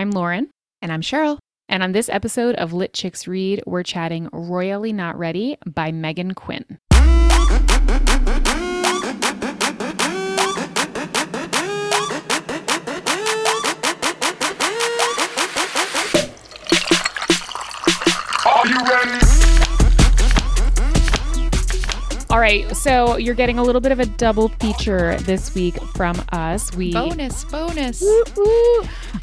I'm Lauren. And I'm Sheryl. And on this episode of Lit Chicks Read, we're chatting Royally Not Ready by Meghan Quinn. Right, so you're getting a little bit of a double feature this week from us. We Bonus, bonus.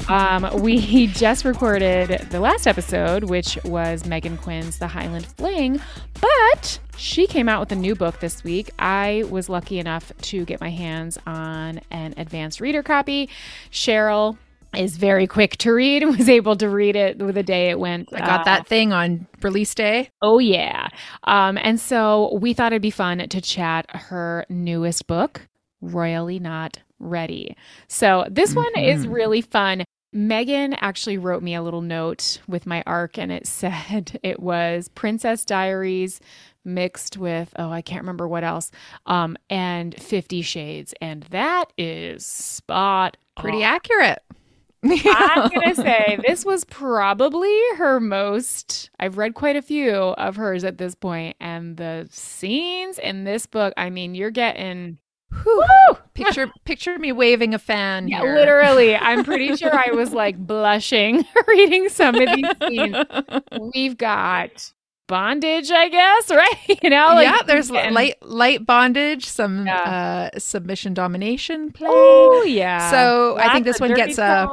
um, we just recorded the last episode, which was Meghan Quinn's The Highland Fling, but she came out with a new book this week. I was lucky enough to get my hands on an advanced reader copy. Sheryl is very quick to read and was able to read it the day it went. I got uh, that thing on release day. Oh, yeah. Um, and so we thought it'd be fun to chat her newest book, Royally Not Ready. So this one is Mhm. really fun. Meghan actually wrote me a little note with my arc, and it said it was Princess Diaries mixed with, oh, I can't remember what else, um, and Fifty Shades. And that is spot Pretty on. accurate. I'm going to say this was probably her most. I've read quite a few of hers at this point, and the scenes in this book, I mean, you're getting. Whew, picture picture me waving a fan. yeah, here. literally. I'm pretty sure I was like blushing reading some of these scenes. We've got bondage, I guess, right? You know, like yeah, there's and- light light bondage, some Yeah. uh, submission domination play. Oh, yeah. So I think this one gets a.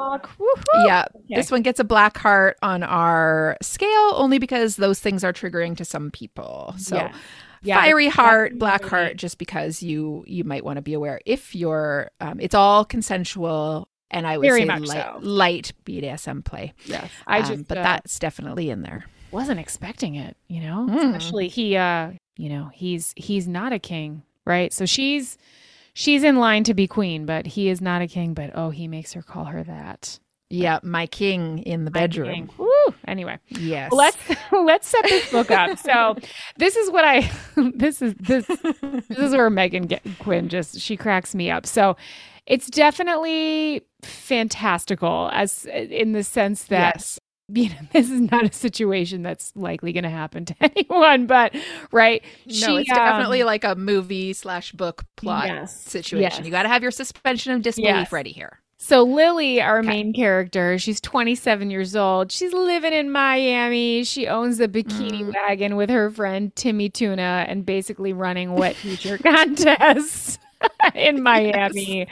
Yeah. Okay. This one gets a black heart on our scale only because those things are triggering to some people. So Yeah. Yeah, fiery heart, black heart, just because you you might want to be aware if you're. Um, it's all consensual, and I would Very say light, so. light BDSM play. Yes. I Um, just, but uh, that's definitely in there. Wasn't expecting it, you know? Mm. Especially he uh, you know, he's he's not a king, right? So she's she's in line to be queen, but he is not a king, but oh, he makes her call her that. Yeah, my king in the bedroom. Woo! Anyway, Yes. let's let's set this book up. So, this is what I this is this this is where Meghan get, Quinn just she cracks me up. So, it's definitely fantastical as in the sense that yes. you know, this is not a situation that's likely going to happen to anyone, but right. No, it's um, definitely like a movie slash book plot Yes, situation. yes. You got to have your suspension of disbelief Yes. ready here. So Lily, our Okay. main character, she's 27 years old. She's living in Miami. She owns a bikini Mm. wagon with her friend Timmy Tuna and basically running wet t-shirt contests in Miami.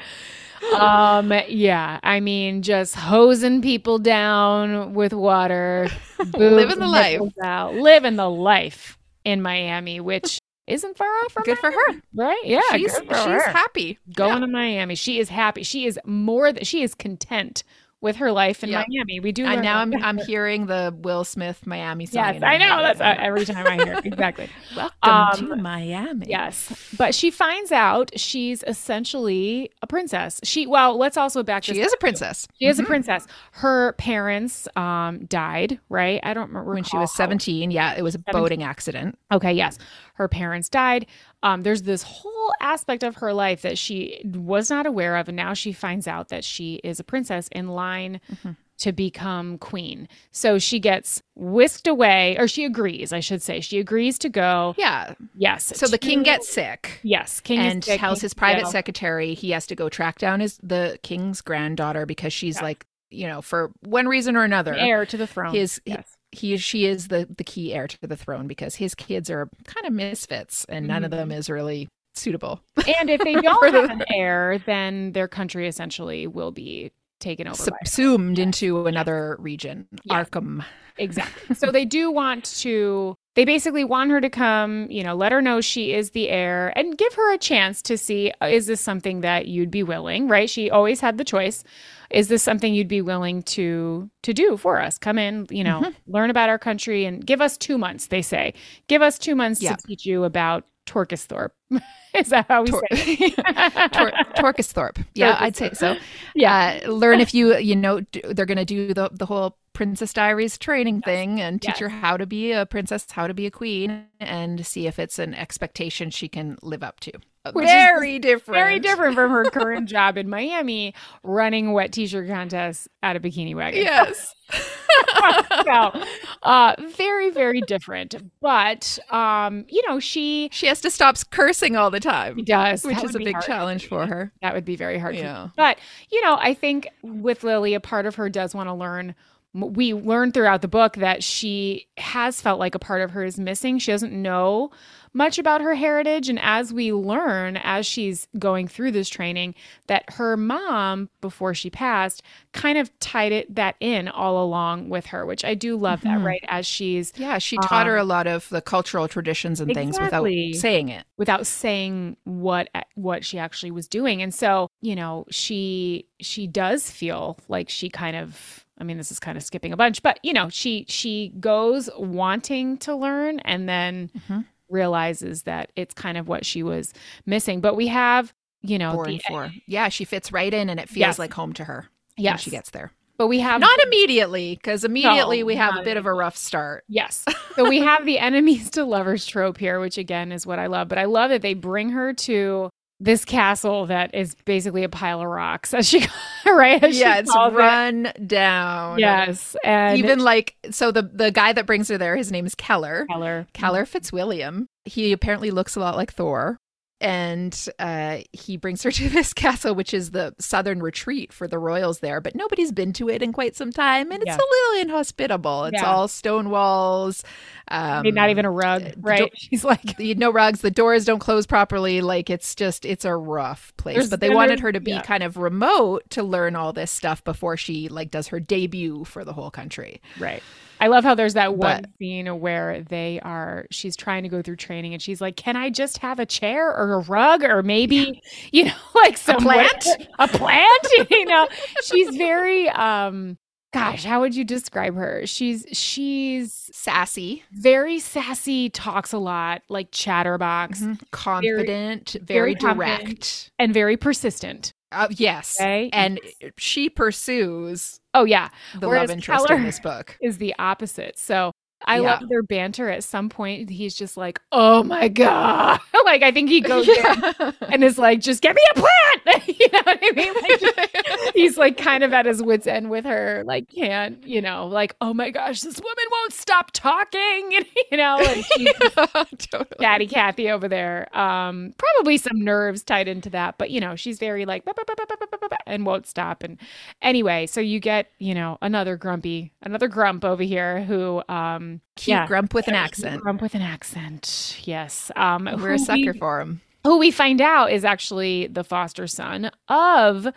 Um yeah, I mean just hosing people down with water, Living the life. Out, living the life in Miami, which isn't far off from Good for her. right? Yeah, she's she's happy. going Yeah. to Miami. She is happy. She is more than she is content with her life in Yeah. Miami. We do, And now I'm I'm hearing the Will Smith Miami song. Yes, I know. That's uh, every time I hear it. exactly. Welcome um, to Miami. Yes, but she finds out she's essentially a princess. She well, let's also back. She this is a up, too. princess. She is a Mhm. princess. Her parents um died. Right. I don't remember When she was 17, yeah, it was a 17. boating accident. Okay, yes. Her parents died. Um, there's this whole aspect of her life that she was not aware of, and now she finds out that she is a princess in line Mhm. to become queen. So she gets whisked away, or she agrees, I should say. She agrees to go. Yeah. Yes. So the king gets sick. yes, king is and sick, tells his private secretary he has to go track down his the king's granddaughter because she's Yeah. like you know for one reason or another heir to the throne. his yes. He she is the the key heir to the throne because his kids are kind of misfits and none of them Mm-hmm. is really suitable And if they don't have an heir, then their country essentially will be taken over subsumed into another region Yeah. arkham Exactly. so they do want to they basically want her to come, you know, let her know she is the heir and give her a chance to see uh, is this something that you'd be willing, right? She always had the choice. Is this something you'd be willing to to do for us? Come in, you know, learn about our country and give us 2 months, they say. Give us 2 months Yeah. to teach you about Torquisthorpe. is that how we Tor- say it? Tor- Torquisthorpe. Yeah, I'd say so. Yeah. Uh, learn if you, you know, they're going to do the, the whole Princess Diaries training thing and teach Yes. her how to be a princess, how to be a queen, and see if it's an expectation she can live up to. Which is very different. Very different from her current job in Miami, running wet t-shirt contests at a bikini wagon. Yes. so, uh, very, very different. But um, you know, she she has to stop cursing all the time, does, which That is would a big hard. challenge for her. That would be very hard. for Yeah. But, you know, I think with Lily, a part of her does want to learn. We learn throughout the book that she has felt like a part of her is missing. She doesn't know much about her heritage. And as we learn, as she's going through this training, that her mom, before she passed, kind of tied it that in all along with her, which I do love that, Mhm. right? As she's Yeah, she taught her Um, a lot of the cultural traditions and things without saying it. without saying what what she actually was doing and so you know she she does feel like she kind of i mean this is kind of skipping a bunch but you know she she goes wanting to learn and then Mhm. realizes that it's kind of what she was missing but we have you know Born the, for. Yeah, she fits right in and it feels Yes. like home to her Yeah, she gets there. but we have Not immediately, because immediately No, we have a bit of a rough start. Yes. So we have the enemies to lovers trope here, which again is what I love. But I love that they bring her to this castle that is basically a pile of rocks, as she right. As yeah, it's calls it. run down. Yes, and Even like so the the guy that brings her there, his name is Keller. Keller. Keller Fitzwilliam. He apparently looks a lot like Thor. And uh, he brings her to this castle, which is the southern retreat for the royals there. But nobody's been to it in quite some time, and it's Yeah. a little inhospitable. It's Yeah. all stone walls. Um, not even a rug, right? She's like, the, no rugs. The doors don't close properly. Like it's just it's a rough place. There's- but they wanted her to be yeah. kind of remote to learn all this stuff before she like does her debut for the whole country. right. I love how there's that one But- scene where they are. She's trying to go through training, and she's like, "Can I just have a chair or a rug, or maybe, you know, like some plant? a plant?" you know, she's very. um Gosh, how would you describe her? She's she's Sassy, very sassy, talks a lot, like chatterbox, confident, very very, confident. direct. and very persistent. Uh, yes, Okay. and she pursues Oh yeah, the Whereas love interest Keller- in this book. is the opposite. So I Yeah. love their banter. At some point, he's just like, "Oh my god!" like I think he goes Yeah. and is like, "Just get me a plant." you know what I mean? Like, he's like kind of at his wits end with her. Like can't you know? Like oh my gosh, this woman won't stop talking. And, you know, and she's totally. Chatty Cathy over there. Um, probably some nerves tied into that, but you know, she's very like and won't stop. And anyway, so you get you know another grumpy, another grump over here who um Cute yeah. grump with an accent. grump with an accent. Yes, um, We're a sucker we- for him. who we find out is actually the foster son of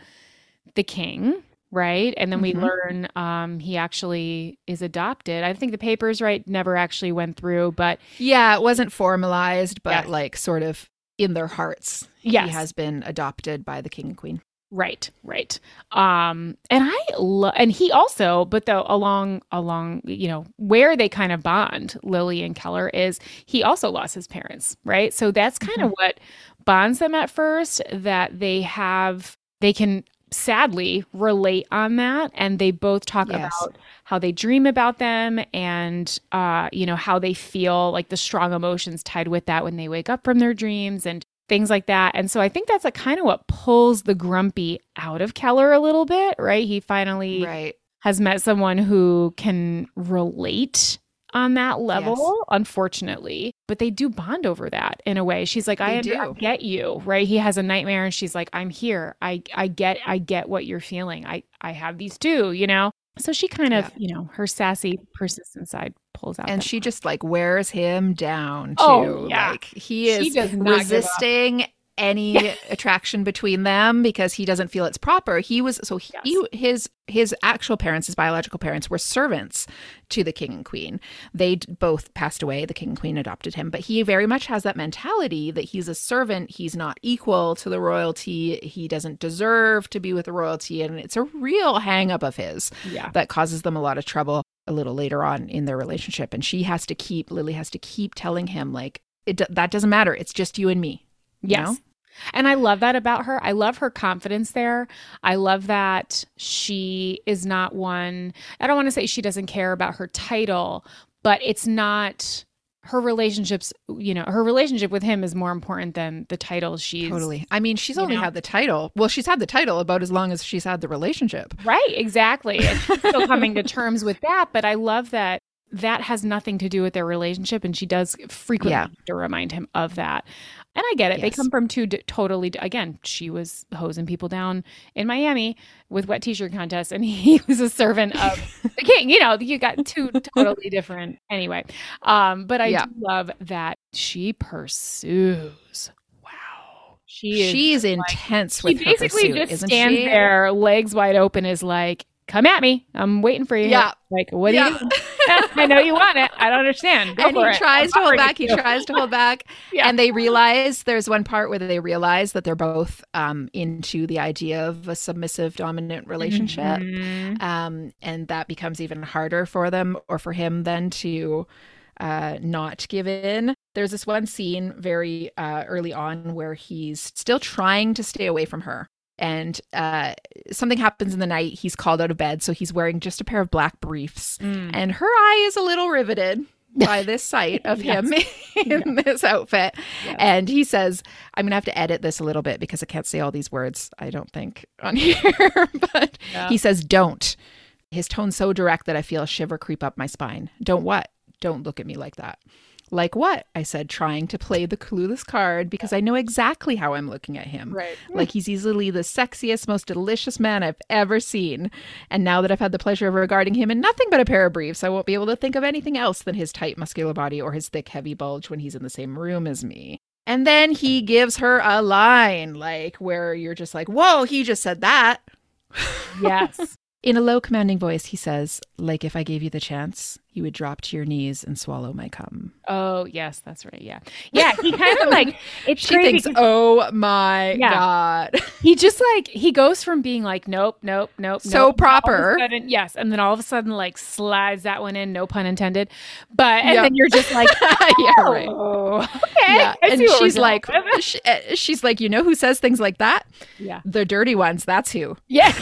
the king right and then we Mhm. learn um he actually is adopted i think the papers right never actually went through but Yeah, it wasn't formalized, but like sort of in their hearts. Yes. He has been adopted by the king and queen. Right, right. Um, and I love, and he also, but though along, along, you know, where they kind of bond, Lily and Keller is he also lost his parents, right? So that's kind of what bonds them at first. That they have, they can sadly relate on that, and they both talk Yes. about how they dream about them and uh you know how they feel like the strong emotions tied with that when they wake up from their dreams and things like that. And so i think that's like kind of what pulls the grumpy out of keller a little bit right? He finally Right. has met someone who can relate on that level unfortunately. But they do bond over that in a way. She's like I, under- I get you right? He has a nightmare and she's like i'm here. I i get i get what you're feeling. I i have these too you know so she kind of Yeah. you know her sassy persistent side pulls out And she just like wears him down oh, too. Oh, yeah. Like he is does not give up. resisting any attraction between them because he doesn't feel it's proper. He was so he Yes. his his actual parents, his biological parents were servants to the king and queen. They both passed away. The king and queen adopted him, but he very much has that mentality that he's a servant, he's not equal to the royalty, he doesn't deserve to be with the royalty. And it's a real hang up of his yeah. that causes them a lot of trouble a little later on in their relationship. And she has to keep lily has to keep telling him like it that doesn't matter. It's just you and me Yes. know? And I love that about her. I love her confidence there. I love that she is not one, I don't want to say she doesn't care about her title, but it's not her relationships, you know, her relationship with him is more important than the title she's Totally. I mean, she's only know? had the title. Well, she's had the title about as long as she's had the relationship. Right, exactly. And she's still coming to terms with that, but I love that that has nothing to do with their relationship and she does frequently Yeah. have to remind him of that. And I get it. They come from two d- totally d- again, she was hosing people down in Miami with wet t-shirt contests and he was a servant of the king. You know, you got two totally different anyway. Um but I Yeah. do love that she pursues. Wow. She is She's intense she with her basically pursuit, just stands she? there, legs wide open, is like, "Come at me! I'm waiting for you." Yeah. Like, what do Yeah. you? I know you want it. I don't understand. Go and he tries to hold back. He tries to hold back. Yeah. And they realize there's one part where they realize that they're both um, into the idea of a submissive dominant relationship. Mhm. Um, and that becomes even harder for them or for him then to uh, not give in. There's this one scene very uh, early on where he's still trying to stay away from her. And uh, something happens in the night. He's called out of bed. So he's wearing just a pair of black briefs. Mm. And her eye is a little riveted by this sight of him in this outfit. Yes. And he says, I'm going to have to edit this a little bit because I can't say all these words, I don't think, on here. but Yeah. he says, Don't. His tone's so direct that I feel a shiver creep up my spine. Don't what? Don't look at me like that. Like what? I said, trying to play the clueless card because I know exactly how I'm looking at him. Right. Hmm. Like he's easily the sexiest, most delicious man I've ever seen. And now that I've had the pleasure of regarding him in nothing but a pair of briefs, I won't be able to think of anything else than his tight, muscular body or his thick, heavy bulge when he's in the same room as me. And then he gives her a line, like where you're just like, whoa, he just said that. Yes. In a low, commanding voice, he says, like if I gave you the chance, you would drop to your knees and swallow my cum. Oh, yes, that's right. Yeah. Yeah. He kind of like it's She crazy thinks, oh my Yeah. God. he just like he goes from being like nope, nope, nope, So nope, all of a proper. sudden- yes, and then all of a sudden like slides that one in, no pun intended. But and Yep. then you're just like, yeah, right. oh, okay. Yeah. And see what we're she's like, she, uh, she's like, you know who says things like that? yeah. The dirty ones. That's who. Yeah,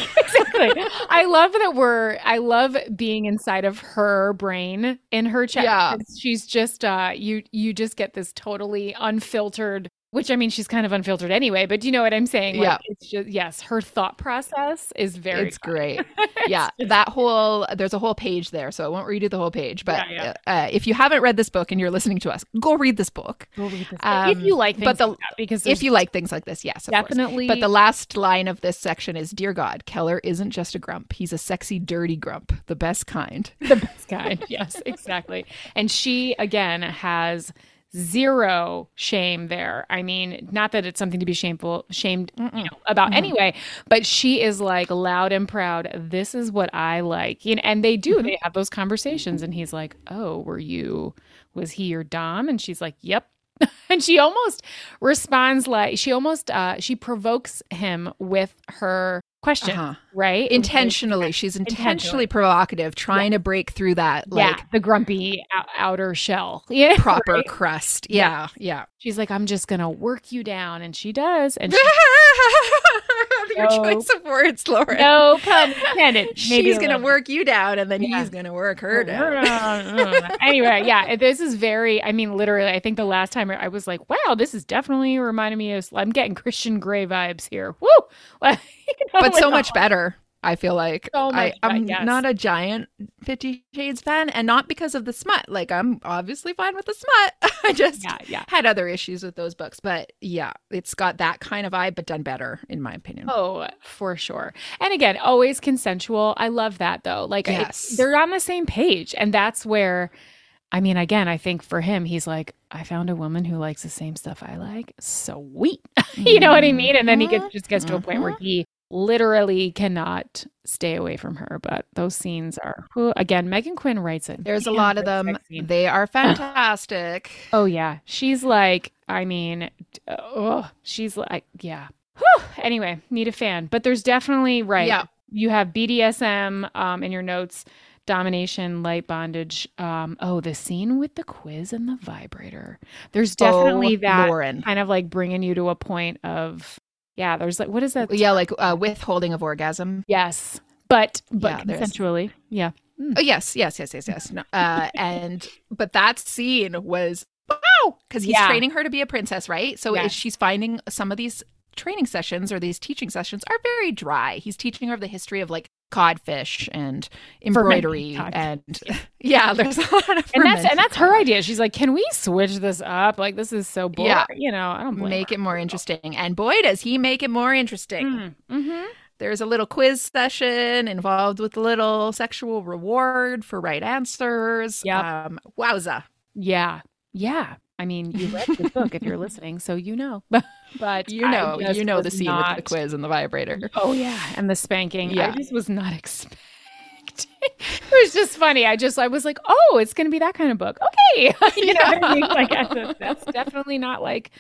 exactly. I love that we're I love being inside of her brain in her chat. Yeah. She's just uh you you just get this totally unfiltered which I mean she's kind of unfiltered anyway, but do you know what I'm saying? Like, Yeah. It's just yes, her thought process is very it's great. yeah. That whole, there's a whole page there. So I won't redo the whole page. But Yeah, Uh, if you haven't read this book and you're listening to us, go read this book. Go read this. Um, if you like things but the- like because If you like things like this, yes, of course. definitely But the last line of this section is Dear God, Keller isn't just a grump. He's a sexy, dirty grump, the best kind. the best kind. Yes, exactly. And she again has zero shame there. I mean, not that it's something to be shameful, shamed you know, about anyway, but she is like loud and proud. This is what I like. You know, and they do. They have those conversations, and he's like, "Oh, were you? Was he your dom?" And she's like, "Yep." and she almost responds like she almost uh she provokes him with her question, Uh-huh. Right? Intentionally. She's intentionally, Intentionally. provocative, trying to break through that like yeah, the grumpy outer shell. Yeah, proper right? crust. Yeah, yeah. She's like, I'm just gonna work you down, and she does. And she, Your No. choice of words, Lauren. no pun intended. Maybe She's gonna work you down, and then Yeah. he's gonna work her down. Mm. anyway, yeah, this is very. I mean, literally, I think the last time I was like, "Wow, this is definitely reminding me of." I'm getting Christian Grey vibes here. Woo! Like, but so much better. I feel like So I, much, I'm yes. not a giant Fifty Shades fan, and not because of the smut. Like I'm obviously fine with the smut. I just Yeah, yeah. had other issues with those books, but yeah, it's got that kind of vibe, but done better, in my opinion. Oh, for sure. And again, always consensual. I love that though. Like, Yes. they're on the same page. And that's where, I mean, again, I think for him, he's like, I found a woman who likes the same stuff I like. Sweet. you know what I mean? And then he gets, just gets to a point where mm-hmm. he literally cannot stay away from her. But those scenes are, whew, again, Meghan Quinn writes it. There's a lot of them. They are fantastic. Oh yeah, she's like, I mean, oh, she's like, yeah. Whew. Anyway, need a fan, but there's definitely right. Yeah. you have BDSM um, in your notes, domination, light bondage. Um, oh, the scene with the quiz and the vibrator. There's definitely Oh, that Lauren. kind of like bringing you to a point of, yeah. There's like, what is that? Yeah, like uh, withholding of orgasm. Yes, but but Yeah, consensually. Yeah. Oh yes, yes, yes, yes, yes. No, uh, and but that scene was wow because he's Yeah. training her to be a princess, right? So is she's finding some of these training sessions or these teaching sessions are very dry. He's teaching her the history of like codfish and embroidery and yeah, there's a lot of And that's and that's her idea. She's like, "Can we switch this up? Like this is so boring." Yeah. You know, I don't make it more interesting. And boy, does he make it more interesting. Mm-hmm. There's a little quiz session involved with a little sexual reward for right answers. Yep. Um, wowza. Yeah. Yeah. I mean, you read the book if you're listening, so you know. but You know, you know the scene with the quiz and the vibrator. Oh yeah, and the spanking. Yeah. I just was not expecting. it was just funny. I just I was like, oh, it's gonna be that kind of book. Okay, you know what I mean? Like I- that's definitely not like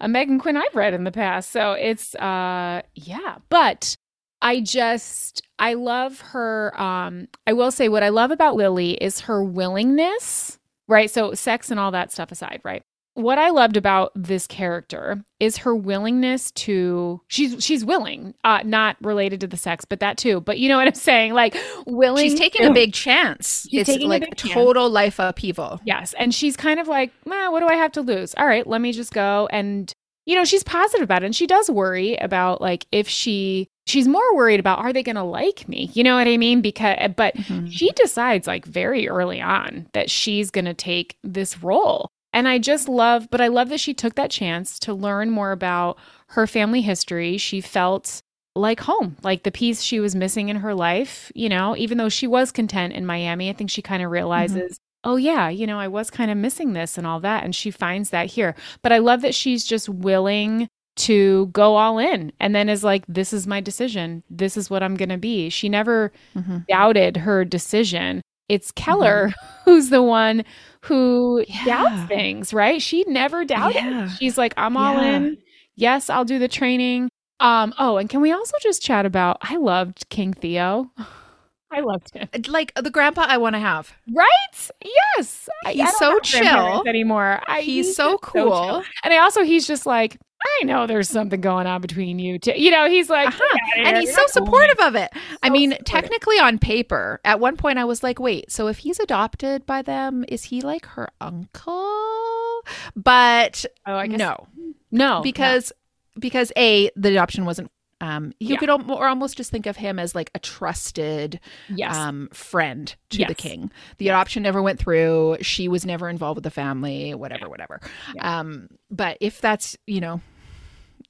a Meghan Quinn I've read in the past. So it's uh yeah, but I just I love her. Um, I will say what I love about Lily is her willingness. Right. So sex and all that stuff aside, right? what I loved about this character is her willingness to she's she's willing, uh not related to the sex, but that too. But you know what I'm saying? Like willing She's taking a big chance. She's it's taking a like chance. total life upheaval. Yes. And she's kind of like, nah, what do I have to lose? All right, let me just go. And, you know, she's positive about it. And she does worry about like if she she's more worried about are they gonna like me? You know what I mean? Because but Mhm. she decides like very early on that she's gonna take this role. And I just love, but I love that she took that chance to learn more about her family history. She felt like home, like the piece she was missing in her life, you know, even though she was content in Miami, I think she kind of realizes, oh, yeah, you know, I was kind of missing this and all that. And she finds that here. But I love that she's just willing to go all in and then is like, this is my decision. This is what I'm going to be. She never Mhm. doubted her decision. It's Keller who's the one who Yeah. doubts things, right? She never doubted. Yeah. She's like, I'm all Yeah. in. Yes, I'll do the training. Um, oh, and can we also just chat about I loved King Theo. I loved him. Like the grandpa I want to have. Right? Yes. He's so chill. anymore. I, He's so cool. chill. And I also he's just like, I know there's something going on between you two. You know, he's like, Uh-huh. And he's You're so supportive of it. I mean, supportive. technically on paper, at one point I was like, wait, so if he's adopted by them, is he like her uncle? But Oh, I guess no, no, because because a the adoption wasn't um you Yeah. could al- or almost just think of him as like a trusted yes, um friend to the king the adoption never went through she was never involved with the family whatever whatever Yeah. um but if that's you know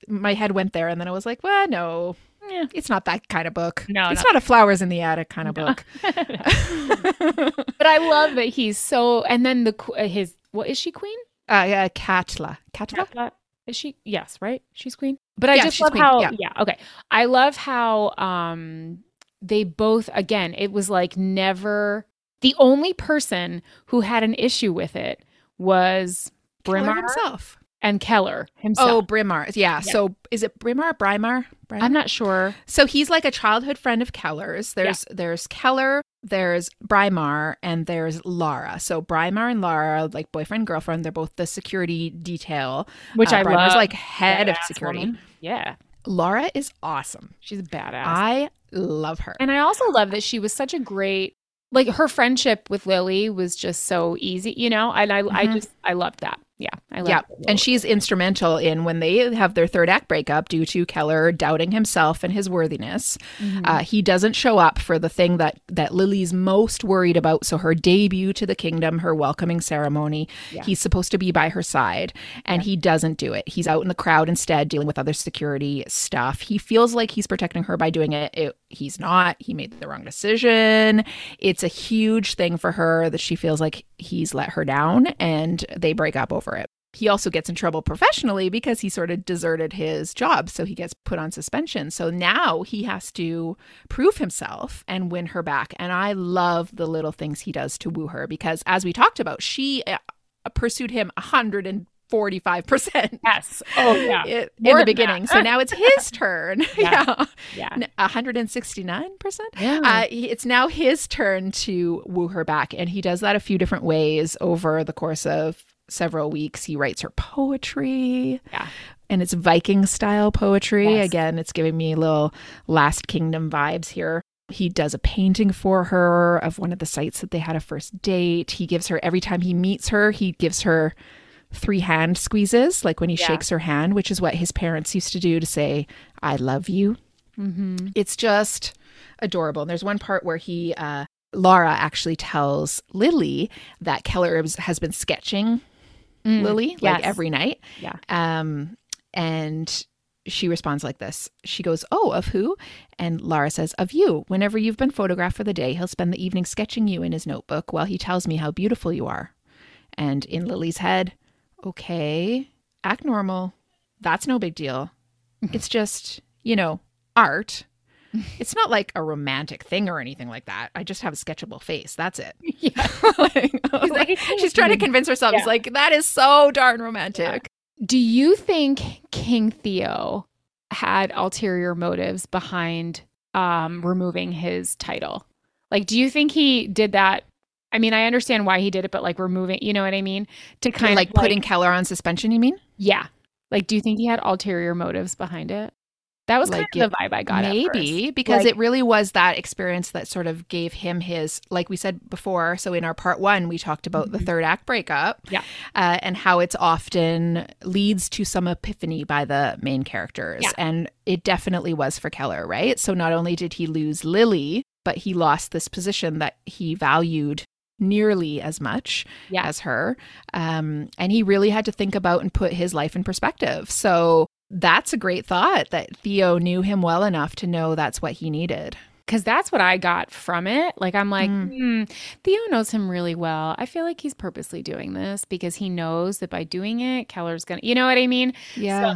my head went there and then i was like well no Yeah. it's not that kind of book No, it's not- not a flowers in the attic kind of No. book but I love that he's so. And then the his what is she queen? uh yeah katla katla Katla? Is she? Yes, right. She's queen. But I Yeah, just love queen, how. yeah. Yeah. Okay. I love how um they both again. It was like never the only person who had an issue with it was Keller Brimar himself and Keller himself. oh brimar yeah, so is it brimar brimar Brimar? I'm not sure. So he's like a childhood friend of Keller's. There's there's Keller, there's Brymar, and there's Lara. So Brymar and Lara, like boyfriend girlfriend, they're both the security detail. Which Uh, I Brymar's love. like head of security. woman. Yeah, Lara is awesome. she's a badass. I love her. And I also love that she was such a great like her friendship with Lily was just so easy, you know? And I I Mhm. just I loved that. Yeah. I loved yeah, and she's instrumental in when they have their third act breakup due to Keller doubting himself and his worthiness. Mhm. Uh, he doesn't show up for the thing that that Lily's most worried about. So her debut to the kingdom, her welcoming ceremony. Yeah. He's supposed to be by her side, and he doesn't do it. He's out in the crowd instead, dealing with other security stuff. He feels like he's protecting her by doing it. it he's not. He made the wrong decision. It's a huge thing for her that she feels like he's let her down, and they break up over it. He also gets in trouble professionally because he sort of deserted his job. So he gets put on suspension. So now he has to prove himself and win her back. And I love the little things he does to woo her because, as we talked about, she uh, pursued him 145%. Yes. Oh yeah. In the beginning. So now it's his turn. Yeah. yeah. Yeah. 169%. Yeah. Uh, it's now his turn to woo her back. And he does that a few different ways over the course of several weeks. He writes her poetry. Yeah. And it's Viking style poetry. Yes. Again, it's giving me little Last Kingdom vibes here. He does a painting for her of one of the sites that they had a first date. He gives her, every time he meets her, he gives her three hand squeezes, like when he Yeah. shakes her hand, which is what his parents used to do to say, I love you. Mm-hmm. It's just adorable. And there's one part where he, uh, Laura actually tells Lily that Keller has- has been sketching Lily like every night. Yeah. Um, and she responds like this. She goes, Oh, of who? And Lara says, Of you. Whenever you've been photographed for the day, he'll spend the evening sketching you in his notebook while he tells me how beautiful you are. And in Lily's head, okay, act normal. That's no big deal. It's just, you know, art. It's not like a romantic thing or anything like that. I just have a sketchable face. That's it. Yeah. Like, like, she's trying to convince herself. It's Yeah. like, that is so darn romantic. Do you think King Theo had ulterior motives behind um, removing his title? Like, do you think he did that? I mean, I understand why he did it, but like removing, you know what I mean? To kind like of like putting Keller on suspension, you mean? yeah. Like, do you think he had ulterior motives behind it? That was Like kind of the vibe I got. at Maybe because Like- it really was that experience that sort of gave him his, like we said before. So in our part one, we talked about the third act breakup, Mm-hmm. Yeah. uh, and how it's often leads to some epiphany by the main characters, Yeah. and it definitely was for Keller, right? So not only did he lose Lily, but he lost this position that he valued nearly as much Yeah. as her. Um, and he really had to think about and put his life in perspective. So that's a great thought that Theo knew him well enough to know that's what he needed. because that's what I got from it. Like I'm like, Mm. hmm, Theo knows him really well. I feel like he's purposely doing this because he knows that by doing it, Keller's gonna, you know what I mean?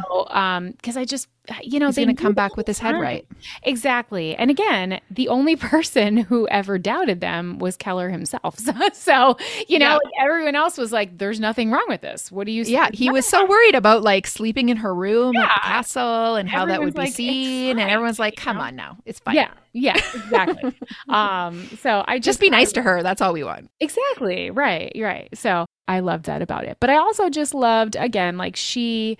So, um, because I just, you know, He's going to come back with his head right. Exactly. And again, the only person who ever doubted them was Keller himself. So, so you know, Yeah. everyone else was like, "There's nothing wrong with this. What do you?" Yeah, he was so worried about like sleeping in her room at the castle and how that would be like, seen. And everyone's like, you come know? on now, it's fine. Yeah, yeah, exactly. um, so I just, Just be nice to her. That's all we want. Exactly. Right. Right. So I loved that about it. But I also just loved, again, like she,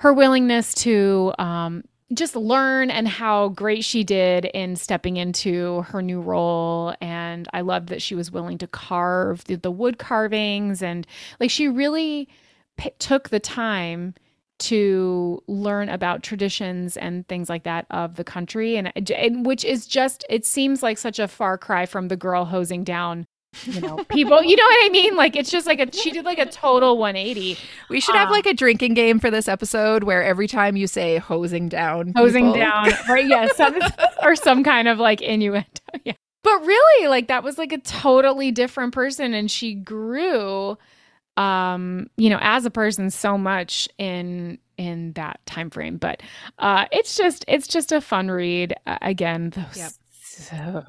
her willingness to um, just learn and how great she did in stepping into her new role. And I loved that she was willing to carve the, the wood carvings. And like she really p- took the time to learn about traditions and things like that of the country and, and which is just it seems like such a far cry from the girl hosing down you know people you know what i mean? Like it's just like a she did like a total 180 We should have Um, like a drinking game for this episode where every time you say hosing down, hosing people- down right yeah some, or some kind of like innuendo yeah. But really like that was like a totally different person and she grew um you know as a person so much in in that time frame. But uh it's just it's just a fun read uh, again those Yep. So-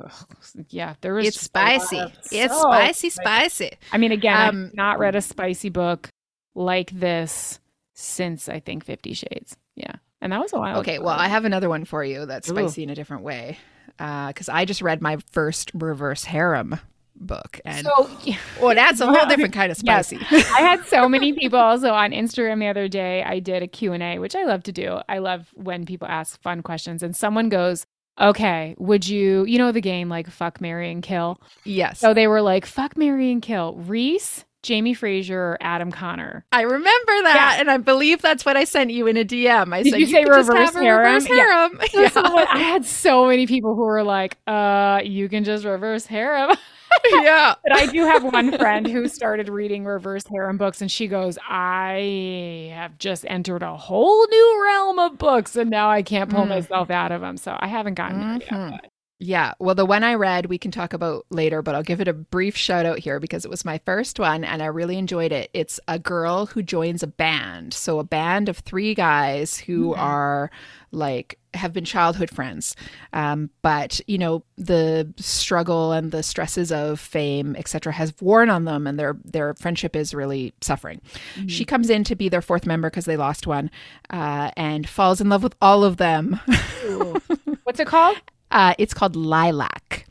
yeah there was It's just a lot spicy. It's so spicy, spicy. I mean, again, Um, I've not read a spicy book like this since I think Fifty Shades. Yeah, and that was a while. Okay, ago. well, I have another one for you that's Ooh. spicy in a different way. Because I just read my first reverse harem book. And so yeah, well, that's a whole Yeah. different kind of Yes. spicy. I had so many people also on Instagram the other day. I did a Q and A, which I love to do. I love when people ask fun questions, and someone goes. Okay, would you, you know, the game like fuck, marry, and kill? yes. So they were like, fuck, marry, and kill Rhys, Jamie Fraser, or Adam Connor. I remember that, and I believe that's what I sent you in a DM. I Did said you say could just reverse have a harem? reverse Yeah. harem. So someone- I had so many people who were like, uh, you can just reverse harem. yeah. But I do have one friend who started reading reverse harem books, and she goes, I have just entered a whole new realm of books, and now I can't pull Mm. myself out of them. So I haven't gotten there yet. Yeah. Well, the one I read, we can talk about later, but I'll give it a brief shout out here because it was my first one and I really enjoyed it. It's a girl who joins a band. So, a band of three guys who are like, have been childhood friends. Um, but, you know, the struggle and the stresses of fame, etc., has worn on them and their, their friendship is really suffering. She comes in to be their fourth member because they lost one uh, and falls in love with all of them. What's it called? Uh, it's called Lilac.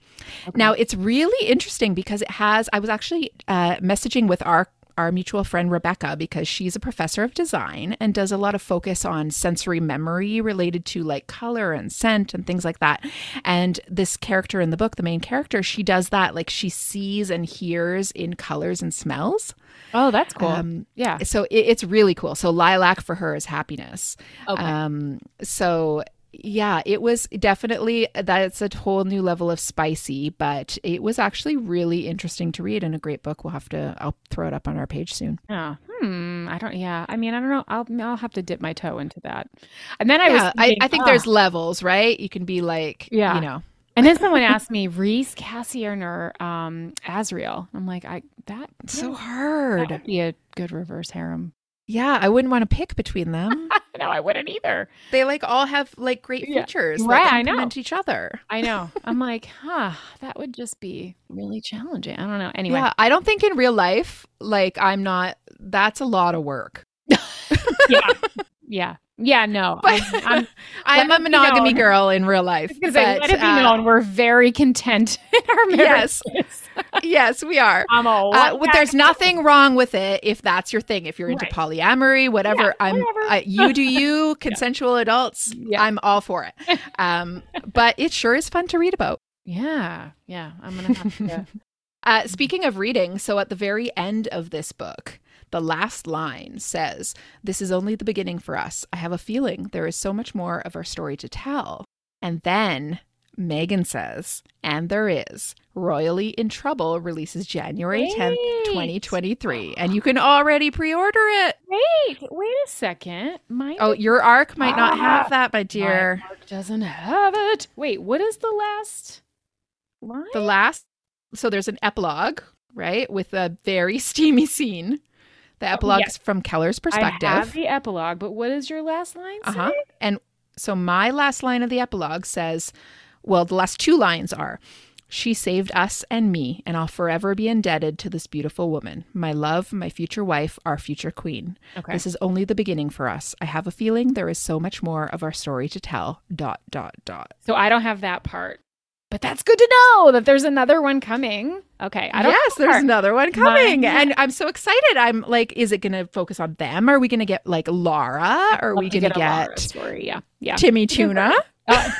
Now, it's really interesting because it has, I was actually uh, messaging with our our mutual friend Rebecca because she's a professor of design and does a lot of focus on sensory memory related to like color and scent and things like that. And this character in the book, the main character, she does that like she sees and hears in colors and smells. Oh, that's cool. Um, yeah. So it, it's really cool. So lilac for her is happiness. Okay. Um, so yeah, it was definitely that's a whole new level of spicy, but it was actually really interesting to read and a great book. We'll have to I'll throw it up on our page soon. Oh, hmm. I don't. Yeah. I mean, I don't know. I'll I'll have to dip my toe into that. And then I yeah, was. I, thinking, I think ah. there's levels, right? You can be like, Yeah. you know, And then someone asked me Rhys, Cassian, or um, Azriel. I'm like, I that it's so that hard. would be a good reverse harem. Yeah, I wouldn't want to pick between them. no, I wouldn't either. they like all have like great Yeah. features Right, that I know. each other. I know. I'm like, huh, that would just be really challenging. I don't know. Anyway, Yeah, I don't think in real life, like I'm not. That's a lot of work. yeah, yeah, yeah. No, But I'm, I'm I'm a monogamy known. girl in real life. because I let it be uh, known we're very content in our Yes. marriages. yes, we are. I'm a Uh, there's nothing wrong with it if that's your thing. If you're into Right. polyamory, whatever, Yeah, I'm whatever. uh, you do you, consensual adults. Yeah. I'm all for it. Um, but it sure is fun to read about. Yeah, yeah. I'm gonna have to. Uh, speaking of reading, so at the very end of this book, the last line says, This is only the beginning for us. I have a feeling there is so much more of our story to tell. And then Meghan says, And there is. Royally in Trouble releases January 10th, 2023. And you can already pre order it. wait, wait a second. My Oh, your arc might not Ah. have that, my dear. My doesn't have it. Wait, what is the last line? The last, so there's an epilogue, right, with a very steamy scene. The epilogue yes. is from Keller's perspective. I have the epilogue, but what is your last line? Uh huh. And so my last line of the epilogue says, well, the last two lines are, she saved us and me, and I'll forever be indebted to this beautiful woman, my love, my future wife, our future queen. Okay. This is only the beginning for us. I have a feeling there is so much more of our story to tell. Dot dot dot. So I don't have that part. But that's good to know that there's another one coming. Okay. I don't yes, there's part. another one coming, Mine- and I'm so excited. I'm like, is it going to focus on them? Are we going to get like Laura? Are we going to Laura get story? Yeah. Yeah. Timmy Tuna? Uh,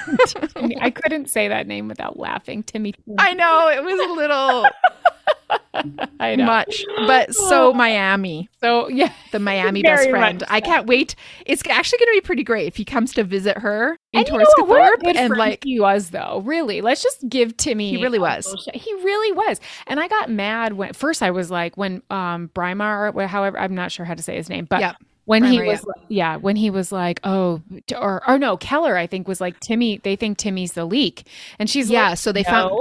Timmy- I couldn't say that name without laughing. Timmy. I know it was a little I know. much, but so Miami, So yeah. the Miami Very best friend. much I can't wait. It's actually going to be pretty great if he comes to visit her in And you know what? What a Torskathorpe good and like he was though. Really, let's just give Timmy. He really was. He really was. And I got mad when first I was like when um Brimar, or however I'm not sure how to say his name, but Yep. When he was yeah when he was like oh or or no Keller I think was like Timmy. They think Timmy's the leak, and she's yeah. like, So they found.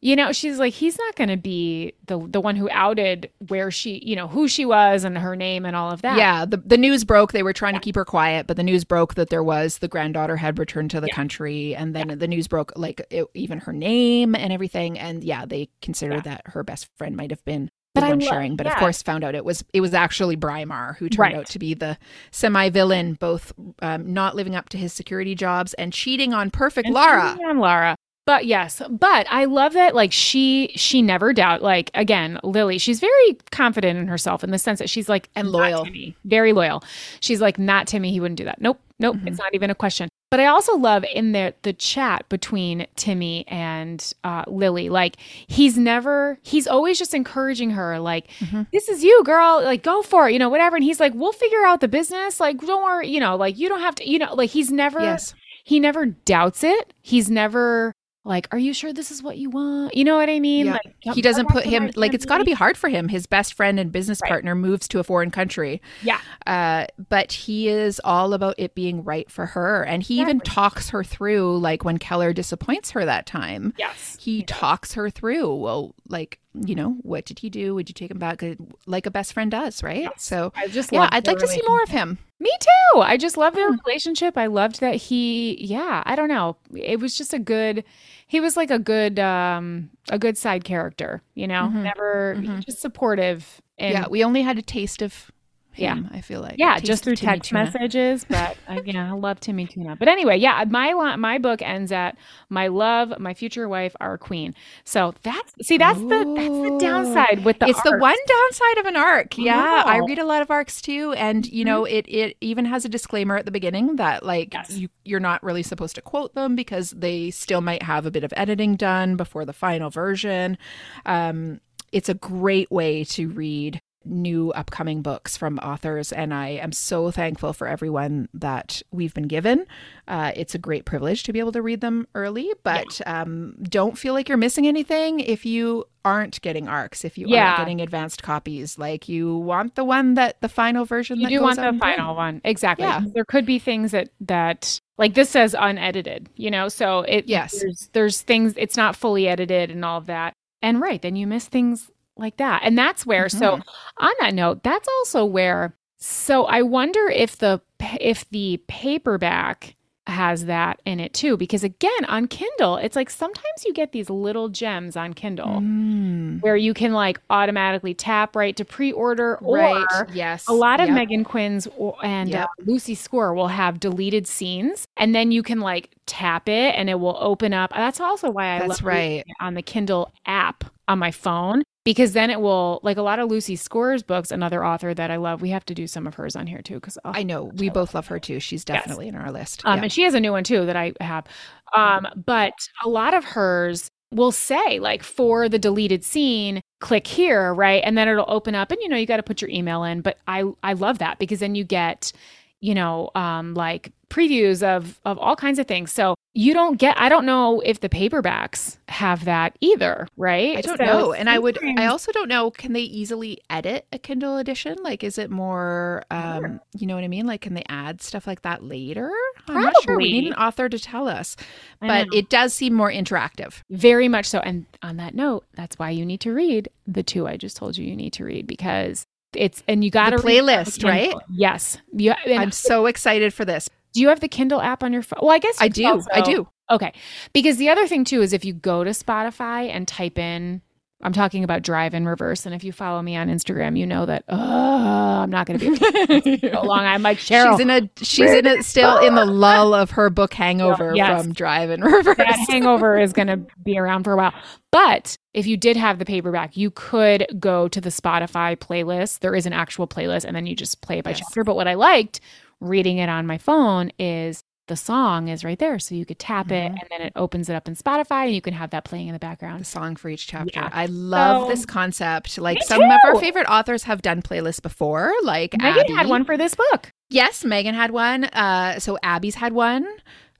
You know, she's like, he's not going to be the the one who outed where she, you know, who she was and her name and all of that. Yeah, the, the news broke. They were trying to keep her quiet, but the news broke that there was the granddaughter had returned to the Yeah. country, and then the news broke like it, even her name and everything. And yeah, they considered that her best friend might have been But I one lo- sharing, but of course found out it was it was actually Brimar who turned Right. out to be the semi villain, both um, not living up to his security jobs and cheating on perfect And Lara. on Lara. But yes, but I love that like she she never doubt like again Lily she's very confident in herself in the sense that she's like And loyal. Timmy." very loyal. She's like not Timmy he wouldn't do that. Nope, nope, Mm-hmm. it's not even a question. But I also love in the the chat between Timmy and uh, Lily like he's never he's always just encouraging her like Mm-hmm. this is you girl like go for it you know whatever and he's like we'll figure out the business like don't worry you know like you don't have to you know like he's never Yes. he never doubts it. He's never like, "Are you sure this is what you want?" You know what I mean? Yeah. Like, He doesn't put him like it's got to be hard for him. His best friend and business Right. partner moves to a foreign country. Yeah, uh, but he is all about it being right for her. And he even talks her through, like when Keller disappoints her that time, yes, he talks her through, well, like, you know, what did he do? Would you take him back? Like a best friend does, right? Yes. So, I just yeah, I'd like to see more of him. Me too. I just love their relationship. I loved that he. Yeah, I don't know. It was just a good. He was like a good, um, a good side character. You know, Mhm. never Mhm. just supportive. And yeah, we only had a taste of Yeah. theme, I feel like. Yeah, just through text tuna. messages, but I, yeah, I love Timmy Tuna. But anyway, yeah, my my book ends at my love, my future wife, our queen. So that's see, that's the that's the downside with the. it's the one downside of an arc. Yeah, I read a lot of arcs too, and you know, it it even has a disclaimer at the beginning that like Yes. you you're not really supposed to quote them because they still might have a bit of editing done before the final version. Um, it's a great way to read new upcoming books from authors and i am so thankful for everyone that we've been given uh, it's a great privilege to be able to read them early but um, don't feel like you're missing anything if you aren't getting arcs if you Yeah. aren't getting advanced copies like you want the one that the final version You that do want the in print. final one, exactly. Yeah. There could be things that that like this says unedited, you know. So it Yes. there's there's things it's not fully edited and all of that. And right, then you miss things like that. And that's where so Mm-hmm. on that note, that's also where so I wonder if the if the paperback has that in it too because again on Kindle it's like sometimes you get these little gems on Kindle Mm. where you can like automatically tap right to pre-order or right yes a lot of Yep. Meghan Quinn's and Yep. uh, Lucy Score will have deleted scenes, and then you can like tap it, and it will open up. That's also why I That's love right. on the Kindle app on my phone because then it will like a lot of Lucy Score's books. Another author that I love. We have to do some of hers on here too because i know we both love her too she's definitely in our list um, Yeah. and she has a new one too that I have. Um, but a lot of hers will say like for the deleted scene, click here, right? And then it'll open up and you know, you got to put your email in. But I I love that because then you get, you know, um like previews of of all kinds of things. So you don't get I don't know if the paperbacks have that either, right? I don't So know. And I would I also don't know can they easily edit a Kindle edition? Like is it more um you know what I mean? Like can they add stuff like that later? I'm not sure. We need an author to tell us. But it does seem more interactive. Very much so. And on that note, that's why you need to read the two I just told you you need to read because it's and you got a playlist, right? Yes. You, and I'm so excited for this. Do you have the Kindle app on your phone? Well, I guess I do. could I do. Okay. Because the other thing too is if you go to Spotify and type in I'm talking about drive in reverse. And if you follow me on Instagram, you know that oh, I'm not going to be so long. I'm like Sheryl. She's in a she's in a still in the lull of her book hangover Yes. from Drive in Reverse. that hangover is going to be around for a while. But if you did have the paperback, you could go to the Spotify playlist. There is an actual playlist, and then you just play it by Yes. chapter. But what I liked reading it on my phone is the song is right there. So you could tap it, Mhm. and then it opens it up in Spotify, and you can have that playing in the the background. song for each chapter. Yeah. I love So- this concept. Like Me some of our favorite authors have done playlists before, like Meghan Abby. had one for this book. Yes, Meghan had one. Uh, so Abby's had one,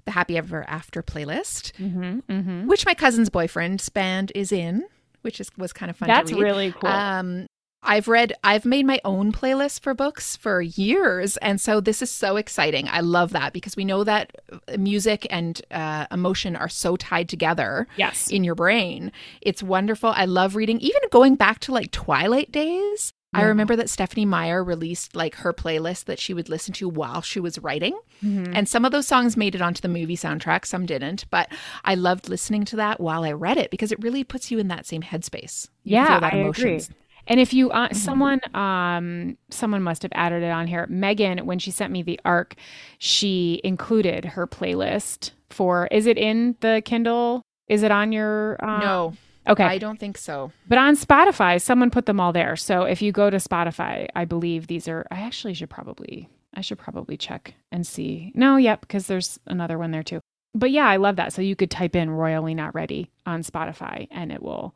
the Happy Ever After playlist, Mm-hmm, mm-hmm. which my cousin's boyfriend's band is in, which is was kind of fun. That's really cool. Um, I've read, I've made my own playlist for books for years. And so this is so exciting. I love that because we know that uh, music and uh, emotion are so tied together yes. in your brain. It's wonderful. I love reading, even going back to like Twilight days. I remember that Stephenie Meyer released like her playlist that she would listen to while she was writing. Mhm. And some of those songs made it onto the movie soundtrack, some didn't. But I loved listening to that while I read it because it really puts you in that same headspace. You Yeah, feel that I emotions. agree. And if you uh, Mm-hmm. someone um someone must have added it on here. Meghan when she sent me the arc, she included her playlist for is it in the Kindle? Is it on your uh, No, Okay. I don't think so. but on Spotify, someone put them all there. So if you go to Spotify, I believe these are I actually should probably I should probably check and see. No, yep, because there's another one there too. But yeah, I love that. So you could type in Royally Not Ready on Spotify and it will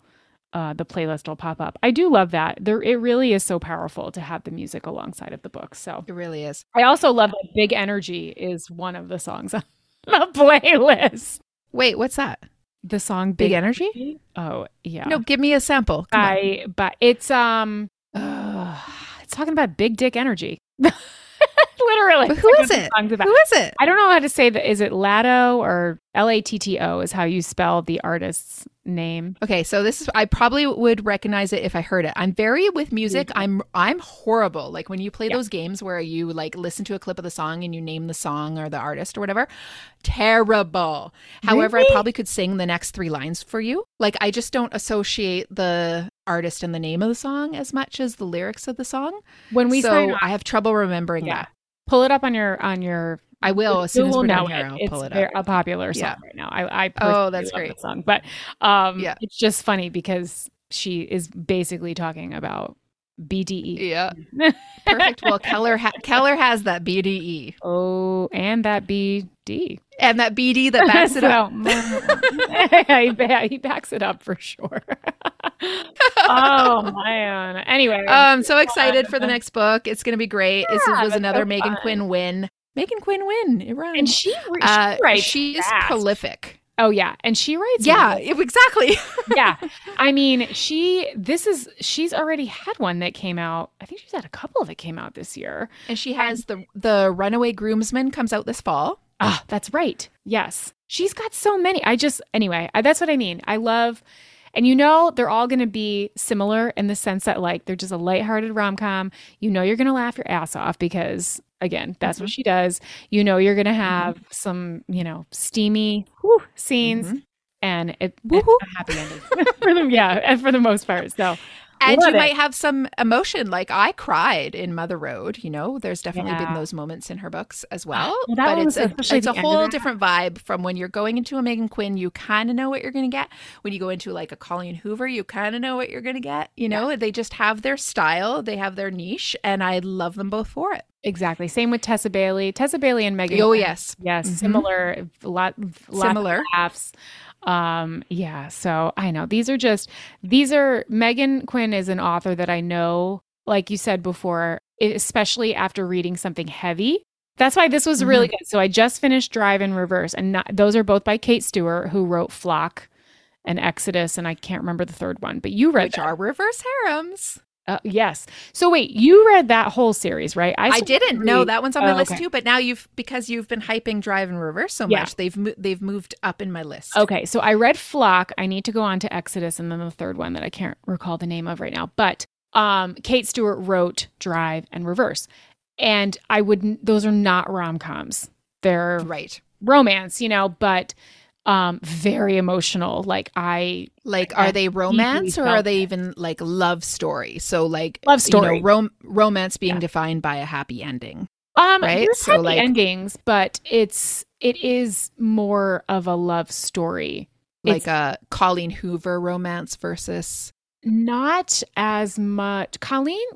uh, the playlist will pop up. I do love that. There, it really is so powerful to have the music alongside of the book. So It really is. I also love that Big Energy is one of the songs on the playlist. Wait, what's that? The song Big Big, energy? Oh yeah. No, give me a sample. Come on. I but it's um uh, it's talking about big dick energy. Literally. But who is it? Who is it? I don't know how to say that. Is it Latto or L A T T O is how you spell the artist's name. Okay, so this is I probably would recognize it if I heard it. I'm very with music. Mm-hmm. I'm I'm horrible. Like when you play Yeah. those games where you like listen to a clip of the song and you name the song or the artist or whatever. Terrible. However, I probably could sing the next 3 lines for you. Like I just don't associate the artist and the name of the song as much as the lyrics of the song. When we so I have trouble remembering yeah, that. pull it up on your on your. I will as soon as we're done here. it. I'll It's pull it up. a popular song Yeah. right now. I, I Oh, that's love great. the song, but um, Yeah. it's just funny because she is basically talking about BDE. Yeah, perfect. Well, Keller ha- Keller has that BDE Oh, and that BD. and that BD that backs it up. Mm, mm, mm. So, he, backs it up for sure. oh man. Anyway, I'm so excited for the next book. It's going to be great. this was another so Meghan. Quinn win. Meghan Quinn win. It rhymes. and she, re- she uh, writes. she is fast. prolific. Oh yeah, and she writes. Yeah, really- exactly. yeah. I mean, she. This is. She's already had one that came out. I think she's had a couple that came out this year. And she has the the Runaway Groomsman comes out this fall. Ah, that's right. Yes. She's got so many. I just, anyway, I, that's what I mean. I love, and you know, they're all going to be similar in the sense that, like, they're just a lighthearted rom com. You know, you're going to laugh your ass off because, again, that's what she does. You know, you're going to have some, you know, steamy whew, scenes Mhm. and it, Woohoo. a happy ending for them. Yeah. And for the most part. So, And Love you it. might have some emotion. Like I cried in Mother Road. You know, there's definitely Yeah. been those moments in her books as well. Well, but it's a, it's a the end of whole different vibe from when you're going into a Meghan Quinn. You kind of know what you're going to get. When you go into like a Colleen Hoover, you kind of know what you're going to get. You know, they just have their style, they have their niche, and I love them both for it. exactly. Same with Tessa Bailey. Tessa Bailey and Meghan. Oh Quinn. yes, Yes. Mhm. Similar. A lot, lots Similar. Of laughs. Um, yeah. So I know these are just, these are, Meghan Quinn is an author that I know, like you said before, especially after reading something heavy. That's why this was really good. So I just finished Drive in Reverse, and not, those are both by Kate Stewart, who wrote Flock and Exodus, and I can't remember the third one, but you read which that. are reverse harems. Uh, yes. So wait, you read that whole series, right? I, started didn't to know that one's on my Oh, list okay. too. But now you've because you've been hyping Drive and Reverse so Yeah. much, they've mo- they've moved up in my list. Okay, so I read Flock. I need to go on to Exodus and then the third one that I can't recall the name of right now. But um, Kate Stewart wrote Drive and Reverse. And I would those are not rom-coms. They're right. romance, you know, but um very emotional. Like I Like, I are they romance or are they even like love story? So, like, Love You story. know, rom- romance being Yeah. defined by a happy ending. um Right? So, happy like- endings, but it's it is more of a love story. Like It's- a Colleen Hoover romance versus. Not as much. Colleen,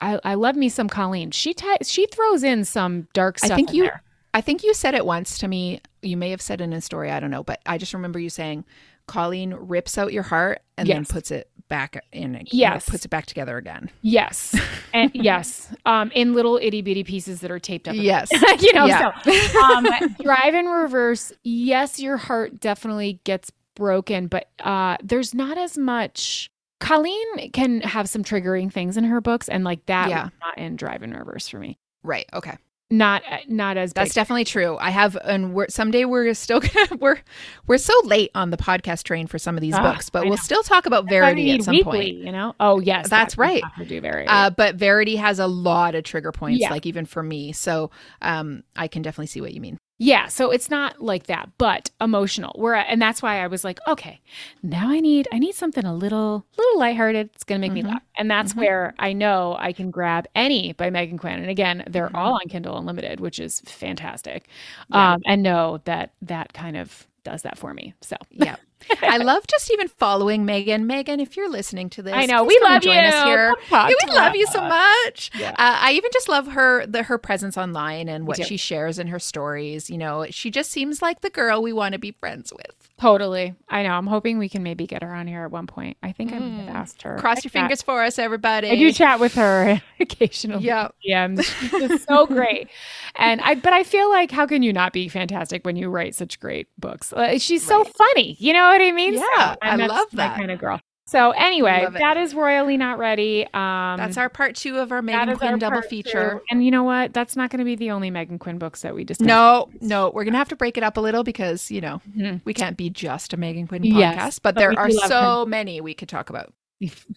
I, I love me some Colleen. She ti she throws in some dark stuff. I think in you- there. I think you said it once to me. You may have said it in a story. I don't know. But I just remember you saying Colleen rips out your heart and then puts it back in. again, Yes. Puts it back together again. Yes, and yes, um, in little itty bitty pieces that are taped up. Yes. you know. Yeah. So, um, drive in reverse. Yes, your heart definitely gets broken, but uh, there's not as much. Colleen can have some triggering things in her books, and like that, Yeah. not in Drive in Reverse for me. right. Okay. Not not as That's big. definitely true. I have, and we're someday we're still gonna we're we're so late on the podcast train for some of these Ah, books, but I we'll know. still talk about That's Verity at some weekly, point. You know. Oh yes, That's that right. do Verity. Uh, but Verity has a lot of trigger points, Yeah. like even for me. So um, I can definitely see what you mean. Yeah, so it's not like that, but emotional. Where and that's why I was like, okay, now I need I need something a little little lighthearted. It's gonna make me Mhm. laugh, and that's Mhm. where I know I can grab any by Meghan Quinn. And again, they're Mhm. all on Kindle Unlimited, which is fantastic. Yeah. Um, and know that that kind of does that for me. So Yeah. I love just even following Meghan. Meghan, if you're listening to this, I know we come love you. us here. Yeah, we love you so much. Yeah. Uh, I even just love her the her presence online and what she shares in her stories. You know, she just seems like the girl we want to be friends with. Totally, I know. I'm hoping we can maybe get her on here at one point. I think I've Mm. asked her. Cross I your chat- fingers for us, everybody. I do chat with her occasionally. Yeah. Yeah, she's so great. And I, but I feel like, how can you not be fantastic when you write such great books? She's so funny. You know what I mean? Yeah, So, I love that. kind of girl. So anyway, that is royally not ready. Um, That's our part two of our Meghan our Quinn double feature. two. And you know what? That's not going to be the only Meghan Quinn books that we discuss. No, no, we're gonna have to break it up a little because you know Mhm. we can't be just a Meghan Quinn podcast, Yes, but, but there are so many we could talk about.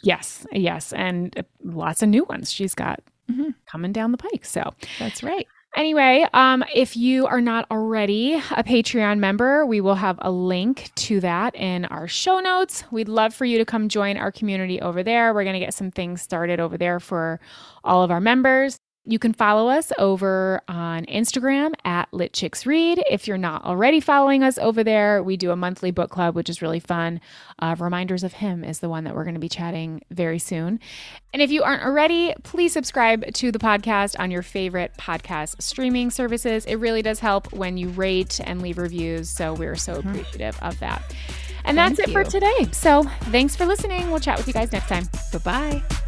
Yes, yes, and uh, lots of new ones she's got Mhm. coming down the pike. So That's right. Anyway, um, if you are not already a Patreon member, we will have a link to that in our show notes. We'd love for you to come join our community over there. We're going to get some things started over there for all of our members. You can follow us over on Instagram at Lit Chicks Read. If you're not already following us over there, we do a monthly book club, which is really fun. Uh, Reminders of Him is the one that we're going to be chatting very soon. And if you aren't already, please subscribe to the podcast on your favorite podcast streaming services. It really does help when you rate and leave reviews. So we're so appreciative of that. And that's Thank it for today. So thanks for listening. We'll chat with you guys next time. Bye bye.